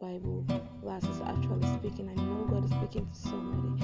Bible verses, actually speaking. I know God is speaking to somebody.